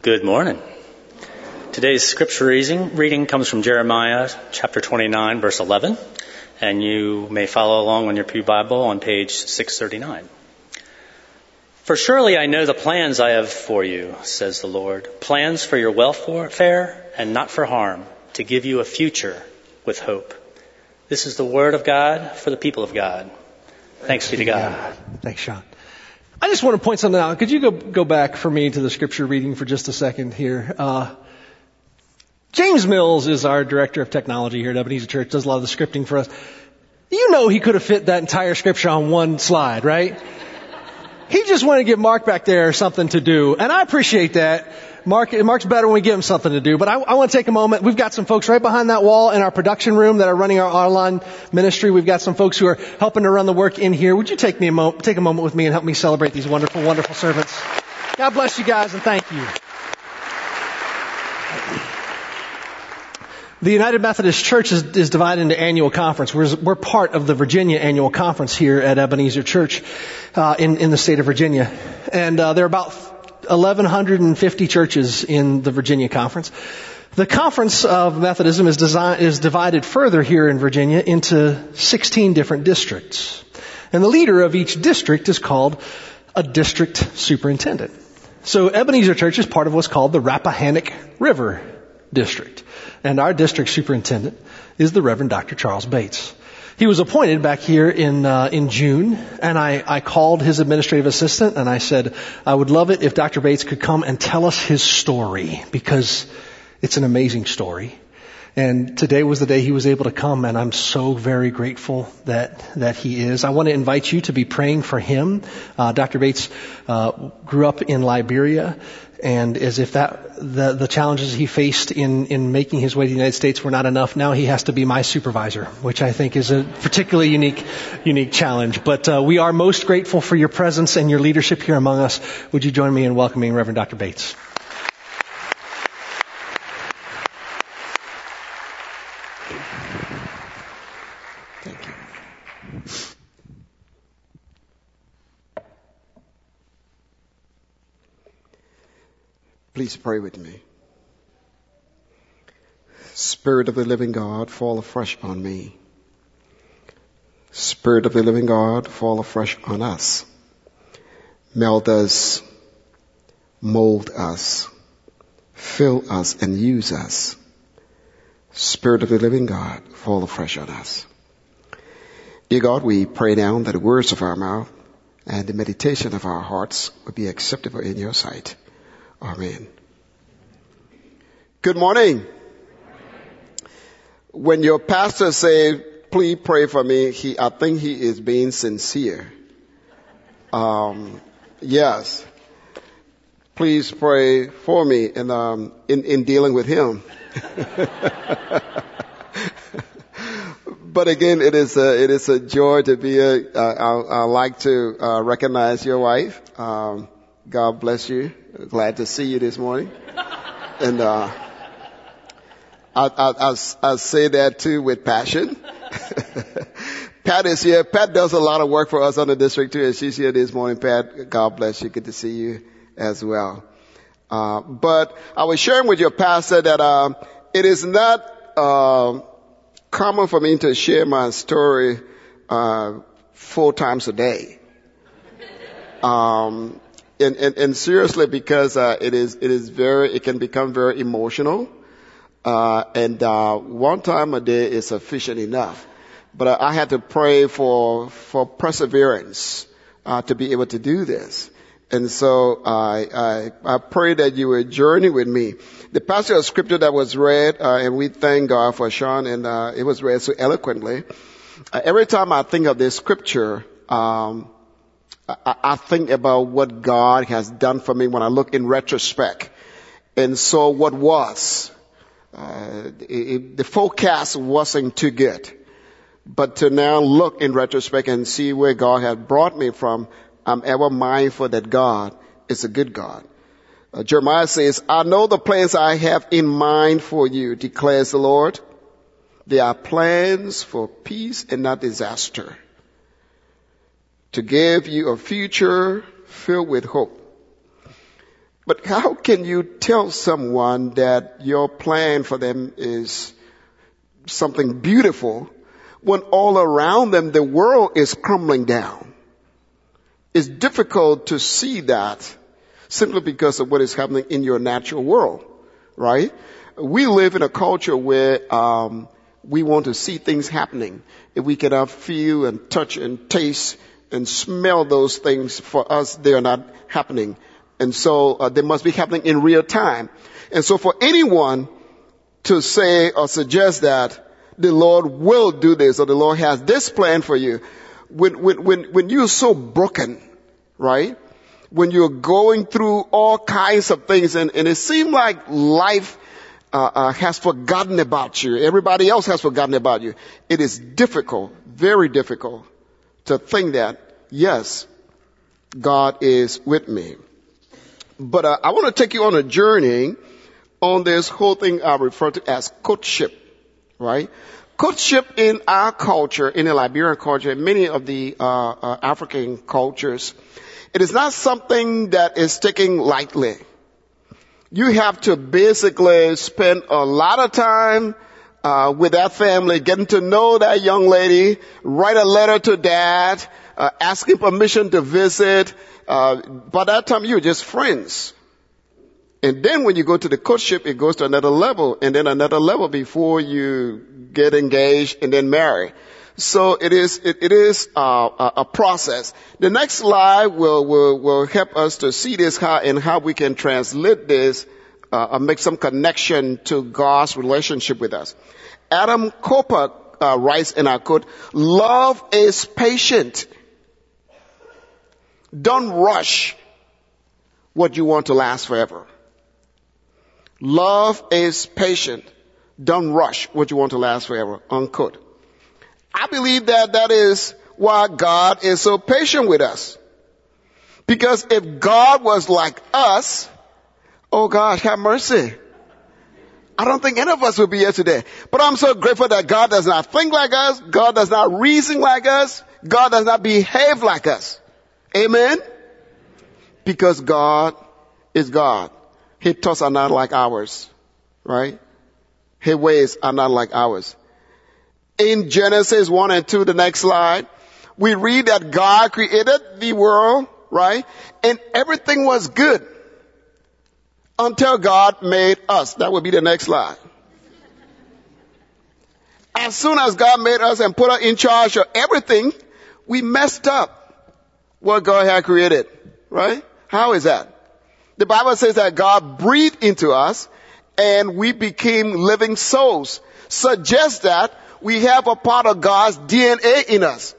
Good morning. Today's scripture reading, comes from Jeremiah chapter 29 verse 11 and you may follow along on your Pew Bible on page 639. For surely I know the plans I have for you, says the Lord, plans for your welfare and not for harm, to give you a future with hope. This is the word of God for the people of God. Thanks be to God. Thanks, Sean. I just want to point something out. Could you go go back for me to the scripture reading for just a second here? Uh, James Mills is our director of technology here at Ebenezer Church. Does a lot of the scripting for us. You know he could have fit that entire scripture on one slide, right? He just wanted to give Mark back there something to do, and I appreciate that. Mark, Mark's better when we give him something to do. But I, I want to take a moment. We've got some folks right behind that wall in our production room that are running our online ministry. We've got some folks who are helping to run the work in here. Would you take me a moment, take a moment with me and help me celebrate these wonderful, wonderful servants? God bless you guys and thank you. The United Methodist Church is, is, divided into annual conference. We're, we're, part of the Virginia annual conference here at Ebenezer Church uh, in, in the state of Virginia. And uh, there are about 1,150 churches in the Virginia Conference. The Conference of Methodism is, design, is divided further here in Virginia into 16 different districts. And the leader of each district is called a district superintendent. So Ebenezer Church is part of what's called the Rappahannock River District. And our district superintendent is the Reverend Dr. Charles Bates. He was appointed back here in uh, in June, and I, I called his administrative assistant and I said I would love it if Dr. Bates could come and tell us his story because it's an amazing story. And today was the day he was able to come, and I'm so very grateful that that he is. I want to invite you to be praying for him. Uh, Dr. Bates uh, grew up in Liberia, and as if that the, the challenges he faced in, in making his way to the United States were not enough, now he has to be my supervisor, which I think is a particularly unique unique challenge. But uh, we are most grateful for your presence and your leadership here among us. Would you join me in welcoming Reverend Dr. Bates? Please pray with me. Spirit of the living God, fall afresh on me. Spirit of the living God, fall afresh on us. Meld us, mold us, fill us, and use us. Spirit of the living God, fall afresh on us. Dear God, we pray now that the words of our mouth and the meditation of our hearts will be acceptable in your sight. Amen. Good morning. When your pastor say, please pray for me, he, I think he is being sincere. Um, yes. Please pray for me in, um, in, in dealing with him. but again, it is a, it is a joy to be a, uh, I, I like to uh, recognize your wife. Um, God bless you. Glad to see you this morning. And, uh, I, I, I, I say that too with passion. Pat is here. Pat does a lot of work for us on the district too, and she's here this morning. Pat, God bless you. Good to see you as well. Uh, but I was sharing with your pastor that uh, it is not uh, common for me to share my story uh, four times a day. Um, and, and, and seriously, because uh, it is it is very it can become very emotional, uh, and uh, one time a day is sufficient enough. But I had to pray for for perseverance uh, to be able to do this. And so I, I, I pray that you would journey with me. The passage of scripture that was read, uh, and we thank God for Sean, and uh, it was read so eloquently. Uh, every time I think of this scripture, um, I, I think about what God has done for me when I look in retrospect. And so what was, uh, it, the forecast wasn't too good. But to now look in retrospect and see where God had brought me from, I'm ever mindful that God is a good God. Uh, Jeremiah says, I know the plans I have in mind for you, declares the Lord. They are plans for peace and not disaster to give you a future filled with hope. But how can you tell someone that your plan for them is something beautiful when all around them the world is crumbling down? It's difficult to see that simply because of what is happening in your natural world, right? We live in a culture where um, we want to see things happening. If we cannot feel and touch and taste and smell those things, for us they are not happening. And so uh, they must be happening in real time. And so for anyone to say or suggest that the Lord will do this or the Lord has this plan for you, when, when, when, when you're so broken, right? When you're going through all kinds of things and, and it seems like life uh, uh, has forgotten about you. Everybody else has forgotten about you. It is difficult, very difficult to think that, yes, God is with me. But uh, I want to take you on a journey on this whole thing I refer to as courtship, right? Courtship in our culture, in the Liberian culture, in many of the uh, uh, African cultures, it is not something that is taken lightly. You have to basically spend a lot of time uh, with that family, getting to know that young lady, write a letter to dad, uh, asking permission to visit, uh, by that time you're just friends. And then when you go to the courtship, it goes to another level and then another level before you get engaged and then marry. So it is, it, it is uh, a process. The next slide will, will, will help us to see this how, and how we can translate this uh, and make some connection to God's relationship with us. Adam Cooper uh, writes in our quote, love is patient. Don't rush what you want to last forever. Love is patient. Don't rush what you want to last forever. Unquote. I believe that that is why God is so patient with us. Because if God was like us, oh gosh, have mercy. I don't think any of us would be here today. But I'm so grateful that God does not think like us. God does not reason like us. God does not behave like us. Amen? Because God is God. His thoughts are not like ours. Right? His ways are not like ours. In Genesis 1 and 2, the next slide, we read that God created the world, right? And everything was good until God made us. That would be the next slide. As soon as God made us and put us in charge of everything, we messed up what God had created, right? How is that? The Bible says that God breathed into us and we became living souls. Suggests that we have a part of God's DNA in us.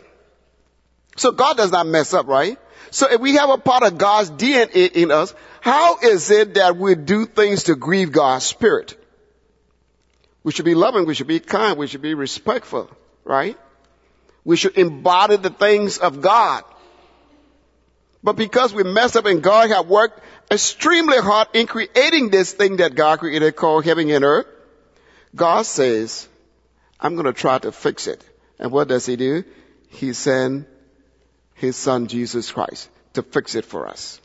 So God does not mess up, right? So if we have a part of God's DNA in us, how is it that we do things to grieve God's spirit? We should be loving, we should be kind, we should be respectful, right? We should embody the things of God. But because we messed up and God had worked extremely hard in creating this thing that God created called heaven and earth, God says, I'm going to try to fix it. And what does he do? He sent his son Jesus Christ to fix it for us.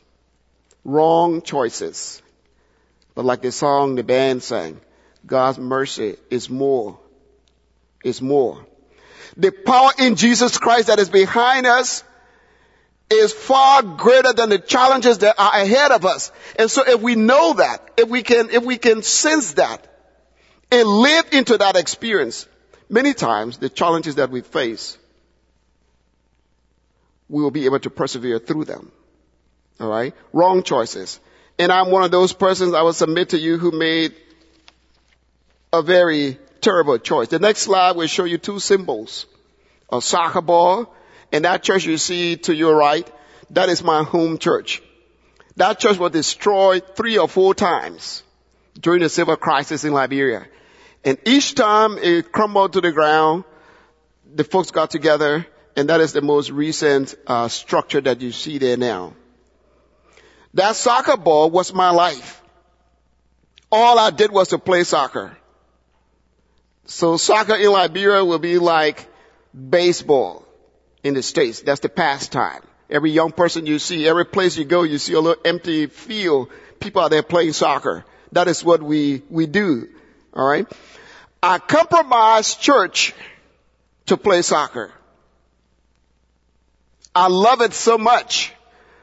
Wrong choices. But like the song the band sang, God's mercy is more, is more. The power in Jesus Christ that is behind us is far greater than the challenges that are ahead of us. And so if we know that, if we can, if we can sense that and live into that experience, many times the challenges that we face, we will be able to persevere through them. Alright? Wrong choices. And I'm one of those persons I will submit to you who made a very terrible choice. The next slide will show you two symbols. A soccer ball and that church you see to your right, that is my home church. That church was destroyed three or four times during the civil crisis in Liberia. And each time it crumbled to the ground, the folks got together, and that is the most recent uh, structure that you see there now. That soccer ball was my life. All I did was to play soccer. So soccer in Liberia will be like baseball in the States. That's the pastime. Every young person you see, every place you go, you see a little empty field people are there playing soccer. That is what we, we do. Alright? I compromise church to play soccer. I love it so much.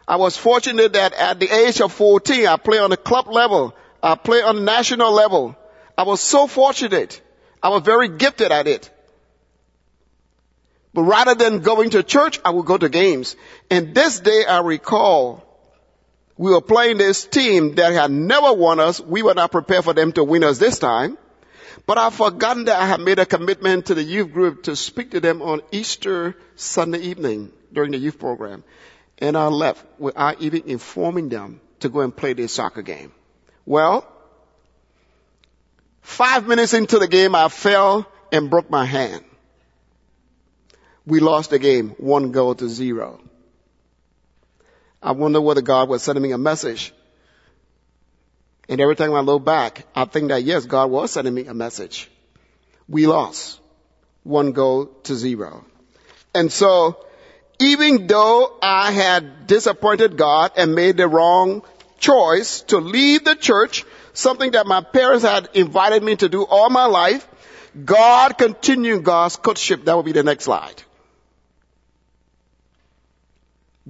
I was fortunate that at the age of 14, I play on the club level. I play on the national level. I was so fortunate. I was very gifted at it. But rather than going to church, I would go to games. And this day I recall we were playing this team that had never won us. We were not prepared for them to win us this time. But I've forgotten that I had made a commitment to the youth group to speak to them on Easter Sunday evening during the youth program. And I left without even informing them to go and play this soccer game. Well, five minutes into the game, I fell and broke my hand. We lost the game, one goal to zero. I wonder whether God was sending me a message. And every time I look back, I think that yes, God was sending me a message. We lost one goal to zero. And so, even though I had disappointed God and made the wrong choice to leave the church, something that my parents had invited me to do all my life, God continued God's courtship. That will be the next slide.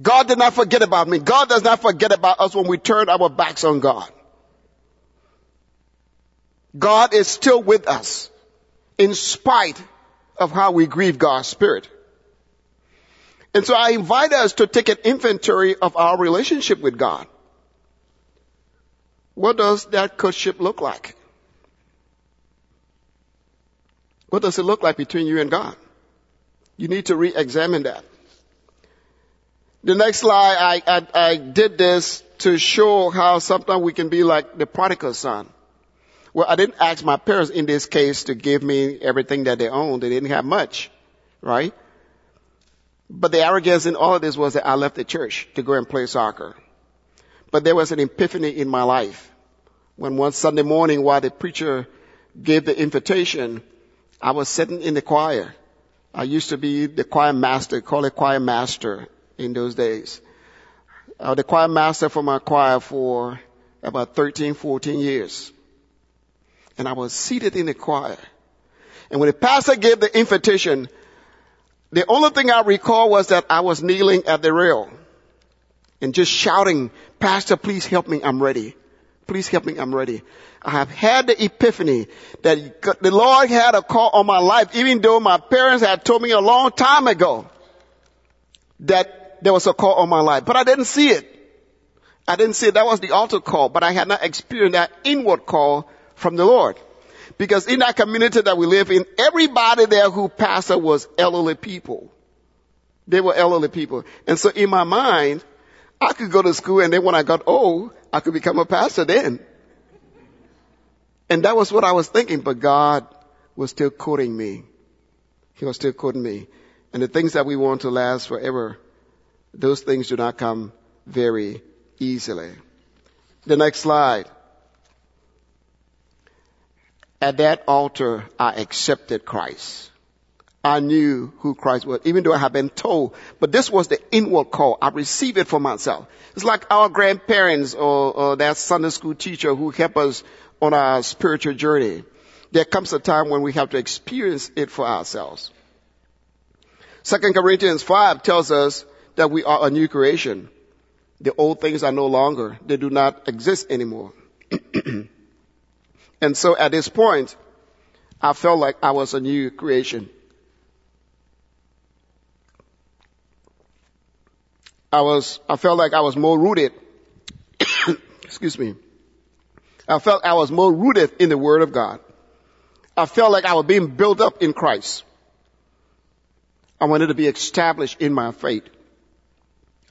God did not forget about me. God does not forget about us when we turn our backs on God. God is still with us in spite of how we grieve God's Spirit. And so I invite us to take an inventory of our relationship with God. What does that courtship look like? What does it look like between you and God? You need to re-examine that. The next slide, I, I, I did this to show how sometimes we can be like the prodigal son. Well, I didn't ask my parents in this case to give me everything that they owned. They didn't have much, right? But the arrogance in all of this was that I left the church to go and play soccer. But there was an epiphany in my life when one Sunday morning while the preacher gave the invitation, I was sitting in the choir. I used to be the choir master, call it choir master in those days. I was the choir master for my choir for about 13, 14 years. And I was seated in the choir. And when the pastor gave the invitation, the only thing I recall was that I was kneeling at the rail and just shouting, Pastor, please help me. I'm ready. Please help me. I'm ready. I have had the epiphany that the Lord had a call on my life, even though my parents had told me a long time ago that there was a call on my life, but I didn't see it. I didn't see it. That was the altar call, but I had not experienced that inward call from the Lord. Because in that community that we live in, everybody there who pastor was elderly people. They were elderly people. And so in my mind, I could go to school and then when I got old, I could become a pastor then. And that was what I was thinking, but God was still courting me. He was still courting me. And the things that we want to last forever those things do not come very easily. The next slide. At that altar, I accepted Christ. I knew who Christ was, even though I had been told. But this was the inward call. I received it for myself. It's like our grandparents or, or that Sunday school teacher who helped us on our spiritual journey. There comes a time when we have to experience it for ourselves. Second Corinthians 5 tells us that we are a new creation. The old things are no longer. They do not exist anymore. and so at this point, I felt like I was a new creation. I was, I felt like I was more rooted. Excuse me. I felt I was more rooted in the Word of God. I felt like I was being built up in Christ. I wanted to be established in my faith.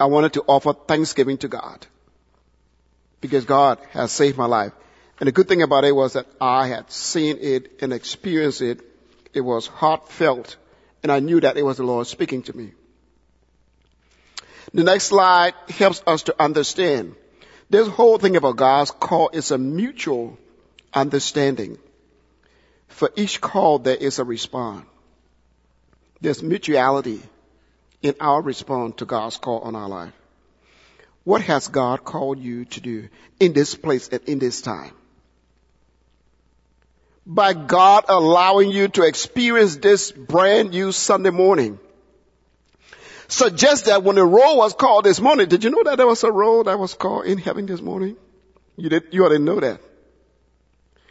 I wanted to offer thanksgiving to God because God has saved my life. And the good thing about it was that I had seen it and experienced it. It was heartfelt and I knew that it was the Lord speaking to me. The next slide helps us to understand. This whole thing about God's call is a mutual understanding. For each call, there is a response. There's mutuality in our response to God's call on our life. What has God called you to do in this place and in this time? By God allowing you to experience this brand new Sunday morning. Suggest that when the roll was called this morning, did you know that there was a roll that was called in heaven this morning? You did, you to know that.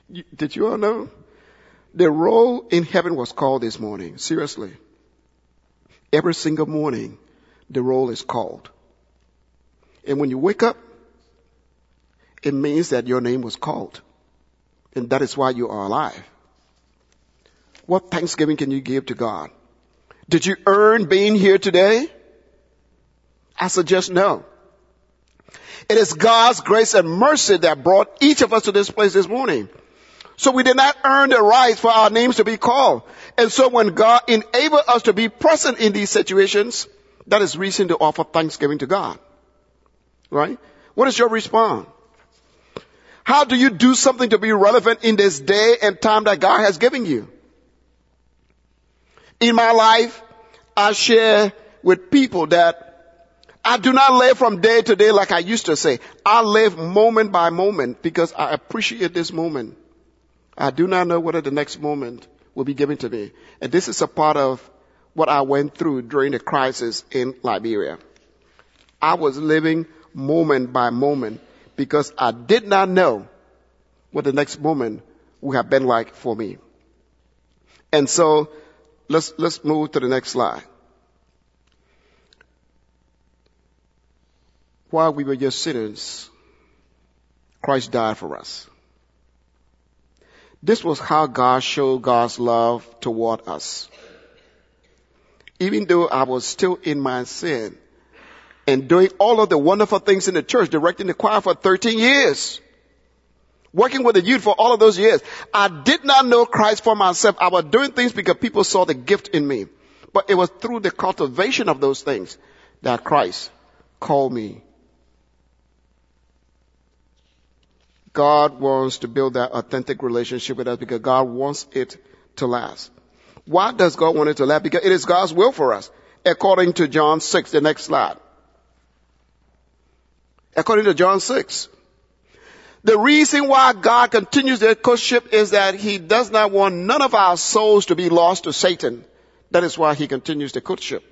You, did you all know? The roll in heaven was called this morning. Seriously. Every single morning, the roll is called. And when you wake up, it means that your name was called. And that is why you are alive. What thanksgiving can you give to God? Did you earn being here today? I suggest no. It is God's grace and mercy that brought each of us to this place this morning. So we did not earn the right for our names to be called. And so when God enabled us to be present in these situations, that is reason to offer thanksgiving to God. Right? What is your response? How do you do something to be relevant in this day and time that God has given you? In my life, I share with people that I do not live from day to day like I used to say. I live moment by moment because I appreciate this moment. I do not know whether the next moment will be given to me. And this is a part of what I went through during the crisis in Liberia. I was living moment by moment because I did not know what the next moment would have been like for me. And so let's, let's move to the next slide. While we were just sinners, Christ died for us. This was how God showed God's love toward us. Even though I was still in my sin and doing all of the wonderful things in the church, directing the choir for 13 years, working with the youth for all of those years, I did not know Christ for myself. I was doing things because people saw the gift in me. But it was through the cultivation of those things that Christ called me God wants to build that authentic relationship with us because God wants it to last. Why does God want it to last? Because it is God's will for us. According to John 6, the next slide. According to John 6. The reason why God continues the courtship is that He does not want none of our souls to be lost to Satan. That is why He continues the courtship.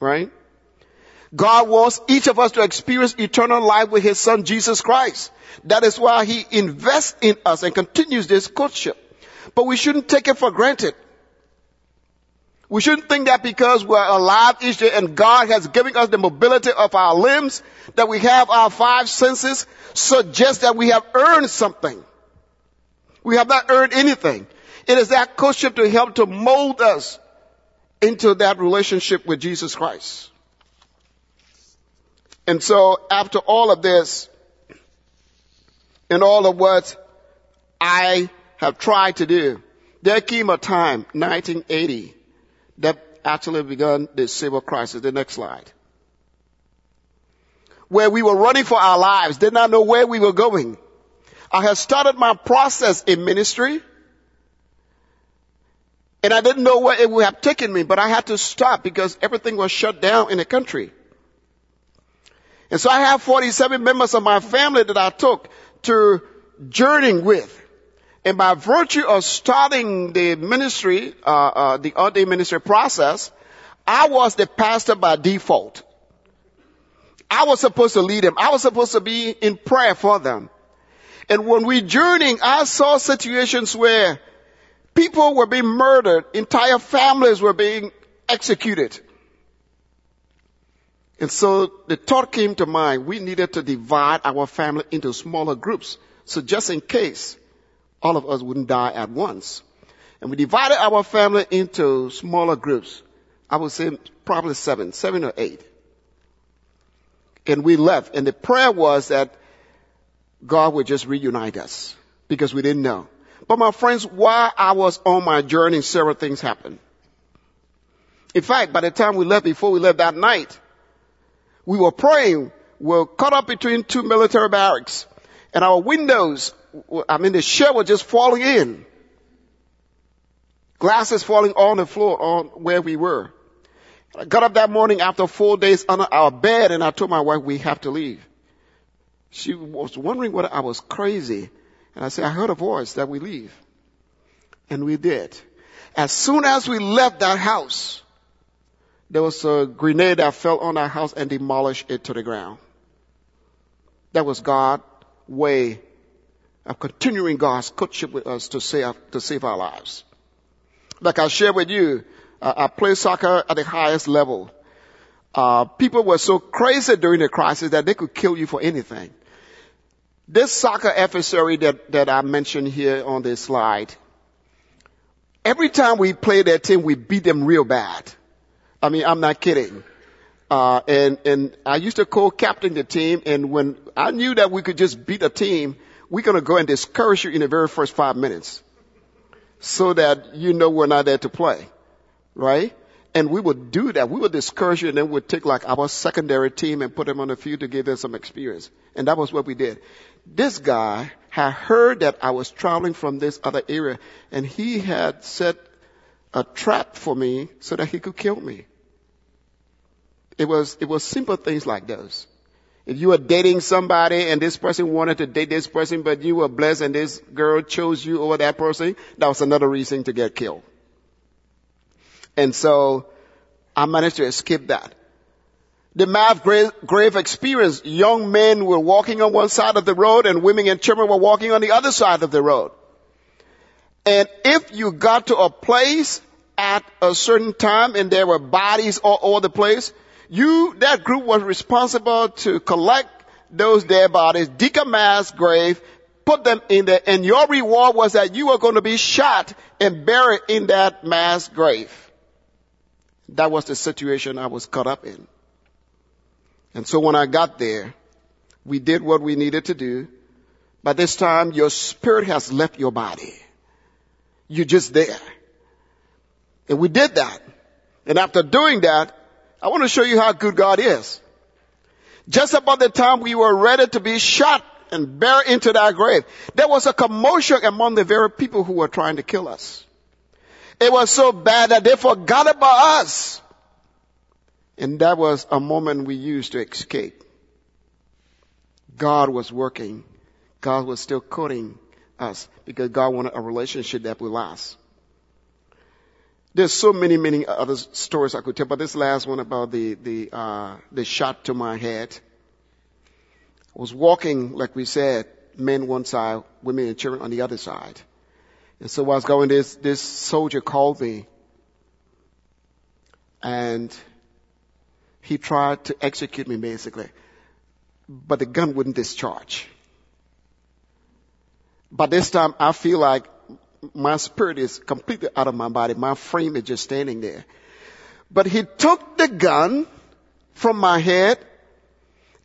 Right? God wants each of us to experience eternal life with His Son Jesus Christ. That is why He invests in us and continues this courtship. But we shouldn't take it for granted. We shouldn't think that because we're alive each day and God has given us the mobility of our limbs, that we have our five senses, suggest that we have earned something. We have not earned anything. It is that courtship to help to mold us into that relationship with Jesus Christ. And so after all of this, and all of what I have tried to do, there came a time, 1980, that actually began the civil crisis. The next slide. Where we were running for our lives, did not know where we were going. I had started my process in ministry, and I didn't know where it would have taken me, but I had to stop because everything was shut down in the country. And so I have 47 members of my family that I took to journeying with. And by virtue of starting the ministry, uh, uh, the ordained ministry process, I was the pastor by default. I was supposed to lead them. I was supposed to be in prayer for them. And when we journeying, I saw situations where people were being murdered, entire families were being executed. And so the thought came to mind, we needed to divide our family into smaller groups. So just in case all of us wouldn't die at once. And we divided our family into smaller groups. I would say probably seven, seven or eight. And we left. And the prayer was that God would just reunite us because we didn't know. But my friends, while I was on my journey, several things happened. In fact, by the time we left, before we left that night, we were praying. We were caught up between two military barracks and our windows, I mean the shell was just falling in. Glasses falling on the floor on where we were. I got up that morning after four days under our bed and I told my wife we have to leave. She was wondering whether I was crazy. And I said, I heard a voice that we leave. And we did. As soon as we left that house, there was a grenade that fell on our house and demolished it to the ground. That was God's way of continuing God's courtship with us to save, to save our lives. Like I shared with you, uh, I played soccer at the highest level. Uh, people were so crazy during the crisis that they could kill you for anything. This soccer adversary that, that I mentioned here on this slide, every time we played their team, we beat them real bad. I mean, I'm not kidding. Uh, and, and I used to co-captain the team, and when I knew that we could just beat a team, we're gonna go and discourage you in the very first five minutes. So that you know we're not there to play. Right? And we would do that. We would discourage you and then we'd take like our secondary team and put them on the field to give them some experience. And that was what we did. This guy had heard that I was traveling from this other area and he had set a trap for me so that he could kill me. It was, it was simple things like those. If you were dating somebody and this person wanted to date this person, but you were blessed and this girl chose you over that person, that was another reason to get killed. And so I managed to escape that. The mass grave, grave experience, young men were walking on one side of the road and women and children were walking on the other side of the road. And if you got to a place at a certain time and there were bodies all over the place, you, that group was responsible to collect those dead bodies, dig a mass grave, put them in there, and your reward was that you were going to be shot and buried in that mass grave. That was the situation I was caught up in. And so when I got there, we did what we needed to do. By this time, your spirit has left your body. You're just there. And we did that. And after doing that, I want to show you how good God is. Just about the time we were ready to be shot and buried into that grave, there was a commotion among the very people who were trying to kill us. It was so bad that they forgot about us. And that was a moment we used to escape. God was working. God was still cutting us because God wanted a relationship that will last. There's so many, many other stories I could tell, but this last one about the, the, uh, the shot to my head. I was walking, like we said, men one side, women and children on the other side. And so while I was going, this, this soldier called me and he tried to execute me basically, but the gun wouldn't discharge. By this time, I feel like my spirit is completely out of my body. My frame is just standing there. But he took the gun from my head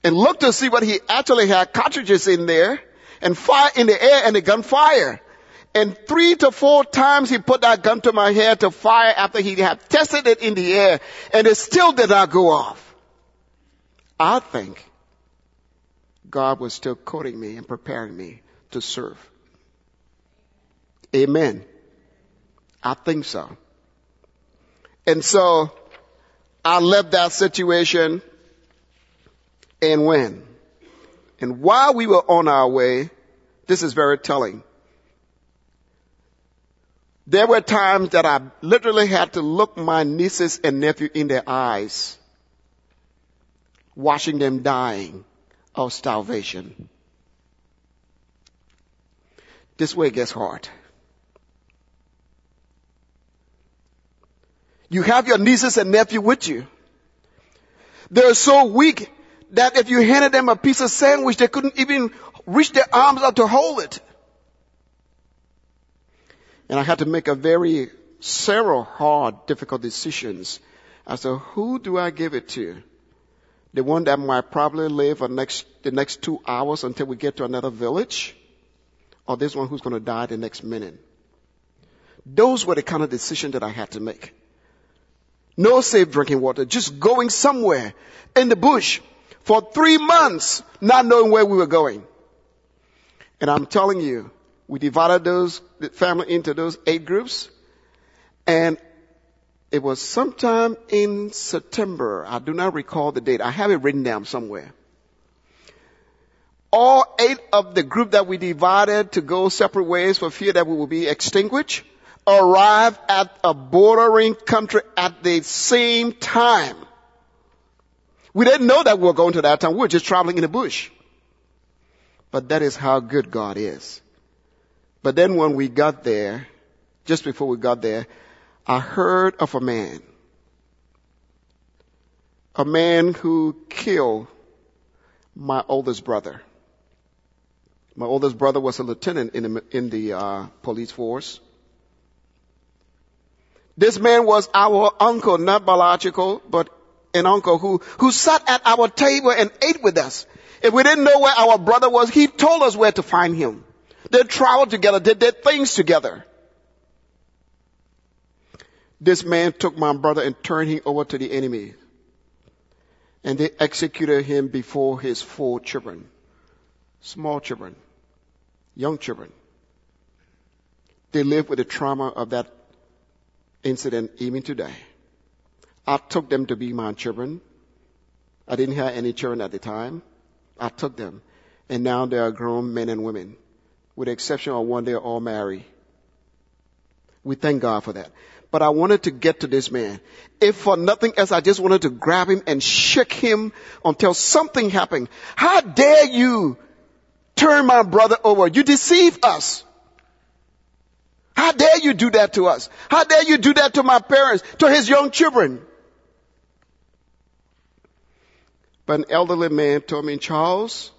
and looked to see what he actually had cartridges in there and fire in the air and the gun fire. And three to four times he put that gun to my head to fire after he had tested it in the air and it still did not go off. I think God was still coating me and preparing me to serve. Amen. I think so. And so I left that situation and went. And while we were on our way, this is very telling. There were times that I literally had to look my nieces and nephew in their eyes, watching them dying of starvation. This way gets hard. You have your nieces and nephew with you. They're so weak that if you handed them a piece of sandwich, they couldn't even reach their arms out to hold it. And I had to make a very several hard, difficult decisions as to who do I give it to? The one that might probably live for next, the next two hours until we get to another village? Or this one who's going to die the next minute? Those were the kind of decisions that I had to make. No safe drinking water, just going somewhere in the bush for three months, not knowing where we were going. And I'm telling you, we divided those, family into those eight groups. And It was sometime in September. I do not recall the date. I have it written down somewhere. All eight of the group that we divided to go separate ways for fear that we would be extinguished arrived at a bordering country at the same time. We didn't know that we were going to that time. We were just traveling in the bush. But that is how good God is. But then when we got there, just before we got there, I heard of a man. A man who killed my oldest brother. My oldest brother was a lieutenant in the, in the uh, police force. This man was our uncle, not biological, but an uncle who, who sat at our table and ate with us. If we didn't know where our brother was, he told us where to find him. They traveled together, they did things together. This man took my brother and turned him over to the enemy. And they executed him before his four children. Small children. Young children. They lived with the trauma of that incident even today. I took them to be my children. I didn't have any children at the time. I took them. And now they are grown men and women. With the exception of one, they're all married. We thank God for that. But I wanted to get to this man. If for nothing else, I just wanted to grab him and shake him until something happened. How dare you turn my brother over? You deceive us. How dare you do that to us? How dare you do that to my parents, to his young children? But an elderly man told me, Charles,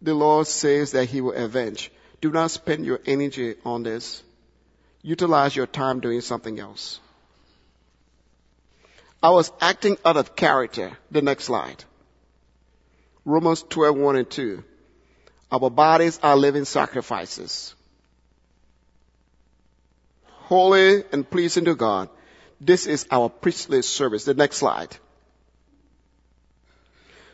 the Lord says that he will avenge. Do not spend your energy on this. Utilize your time doing something else. I was acting out of character. The next slide. Romans 12, 1 and 2. Our bodies are living sacrifices. Holy and pleasing to God. This is our priestly service. The next slide.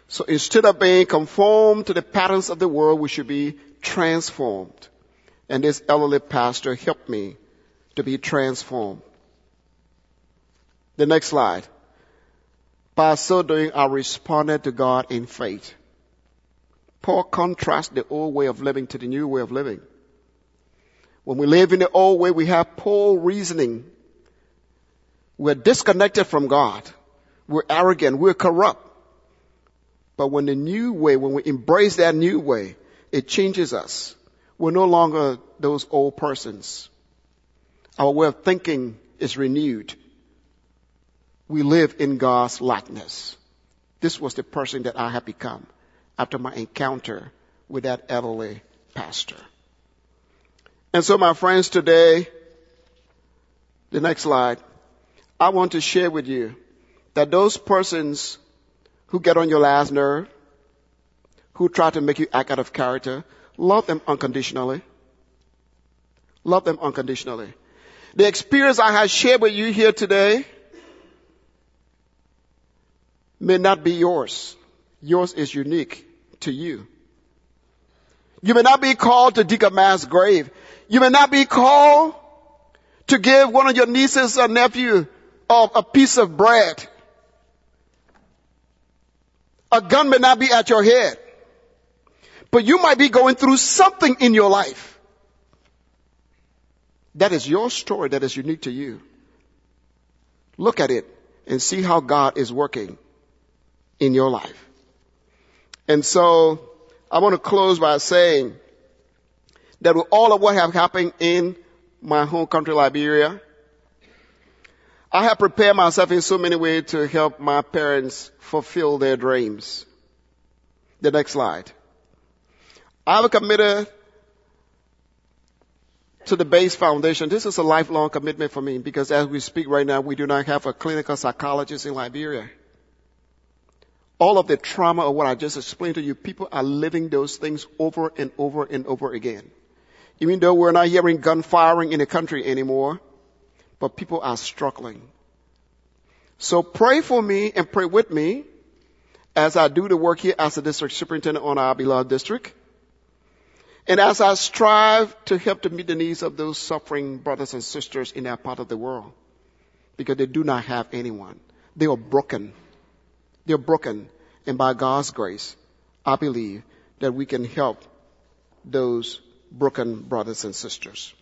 So instead of being conformed to the patterns of the world, we should be transformed. And this elderly pastor helped me to be transformed. The next slide. By so doing, I responded to God in faith. Paul contrasts the old way of living to the new way of living. When we live in the old way, we have poor reasoning. We're disconnected from God. We're arrogant. We're corrupt. But when the new way, when we embrace that new way, it changes us. We're no longer those old persons. Our way of thinking is renewed. We live in God's likeness. This was the person that I have become after my encounter with that elderly pastor. And so my friends today, the next slide, I want to share with you that those persons who get on your last nerve, who try to make you act out of character, love them unconditionally. Love them unconditionally. The experience I have shared with you here today may not be yours. Yours is unique to you. You may not be called to dig a man's grave. You may not be called to give one of your nieces or nephew a piece of bread. A gun may not be at your head. But you might be going through something in your life. That is your story that is unique to you. Look at it and see how God is working in your life. And so I want to close by saying that with all of what have happened in my home country, Liberia, I have prepared myself in so many ways to help my parents fulfill their dreams. The next slide. I have committed to the Bates foundation. This is a lifelong commitment for me because as we speak right now, we do not have a clinical psychologist in Liberia. All of the trauma of what I just explained to you, people are living those things over and over and over again. Even though we're not hearing gun firing in the country anymore, but people are struggling. So pray for me and pray with me as I do the work here as a district superintendent on our beloved district. And as I strive to help to meet the needs of those suffering brothers and sisters in that part of the world. because they do not have anyone. They are broken. They're broken. And by God's grace, I believe that we can help those broken brothers and sisters.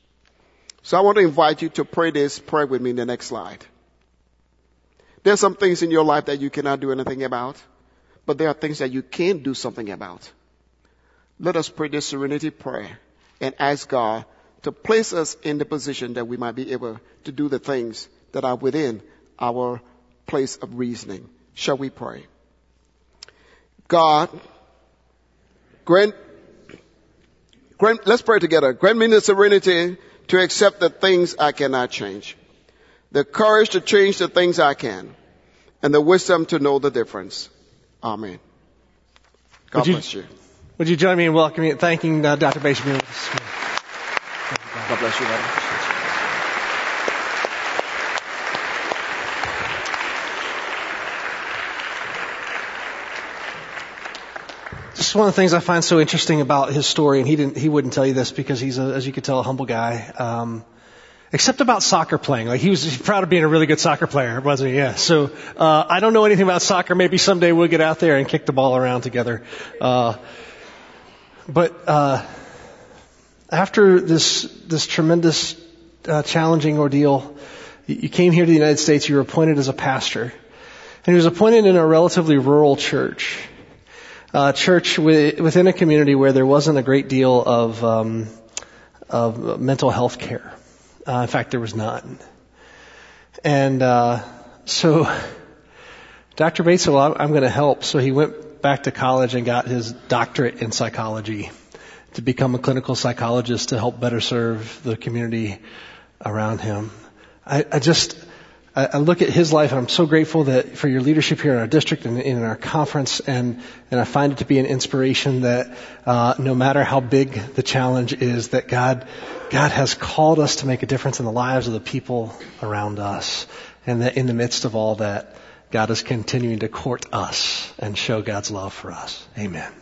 So I want to invite you to pray this prayer with me in the next slide. There's some things in your life that you cannot do anything about, but there are things that you can do something about. Let us pray this serenity prayer and ask God to place us in the position that we might be able to do the things that are within our place of reasoning. Shall we pray? God, grant, grant, let's pray together. Grant me the serenity to accept the things I cannot change, the courage to change the things I can, and the wisdom to know the difference. Amen. God you- bless you. Would you join me in welcoming and thanking uh, Dr. Bates for being with us? God bless you. Daddy. One of the things I find so interesting about his story, and he didn't, he wouldn't tell you this because he's a, as you could tell, a humble guy. Um, except about soccer playing. Like he was proud of being a really good soccer player, wasn't he? Yeah. So uh, I don't know anything about soccer. Maybe someday we'll get out there and kick the ball around together. Uh, but uh, after this this tremendous uh, challenging ordeal, you you came here to the United States. You were appointed as a pastor, and he was appointed in a relatively rural church uh, church wi- within a community where there wasn't a great deal of um, of mental health care. Uh, in fact, there was none. And uh, so, Dr. Bates said, "Well, I'm going to help." So he went back to college and got his doctorate in psychology to become a clinical psychologist to help better serve the community around him. I, I just I, I look at his life and I'm so grateful that for your leadership here in our district and in our conference and and I find it to be an inspiration that uh, no matter how big the challenge is that God God has called us to make a difference in the lives of the people around us and that in the midst of all that God is continuing to court us and show God's love for us. Amen.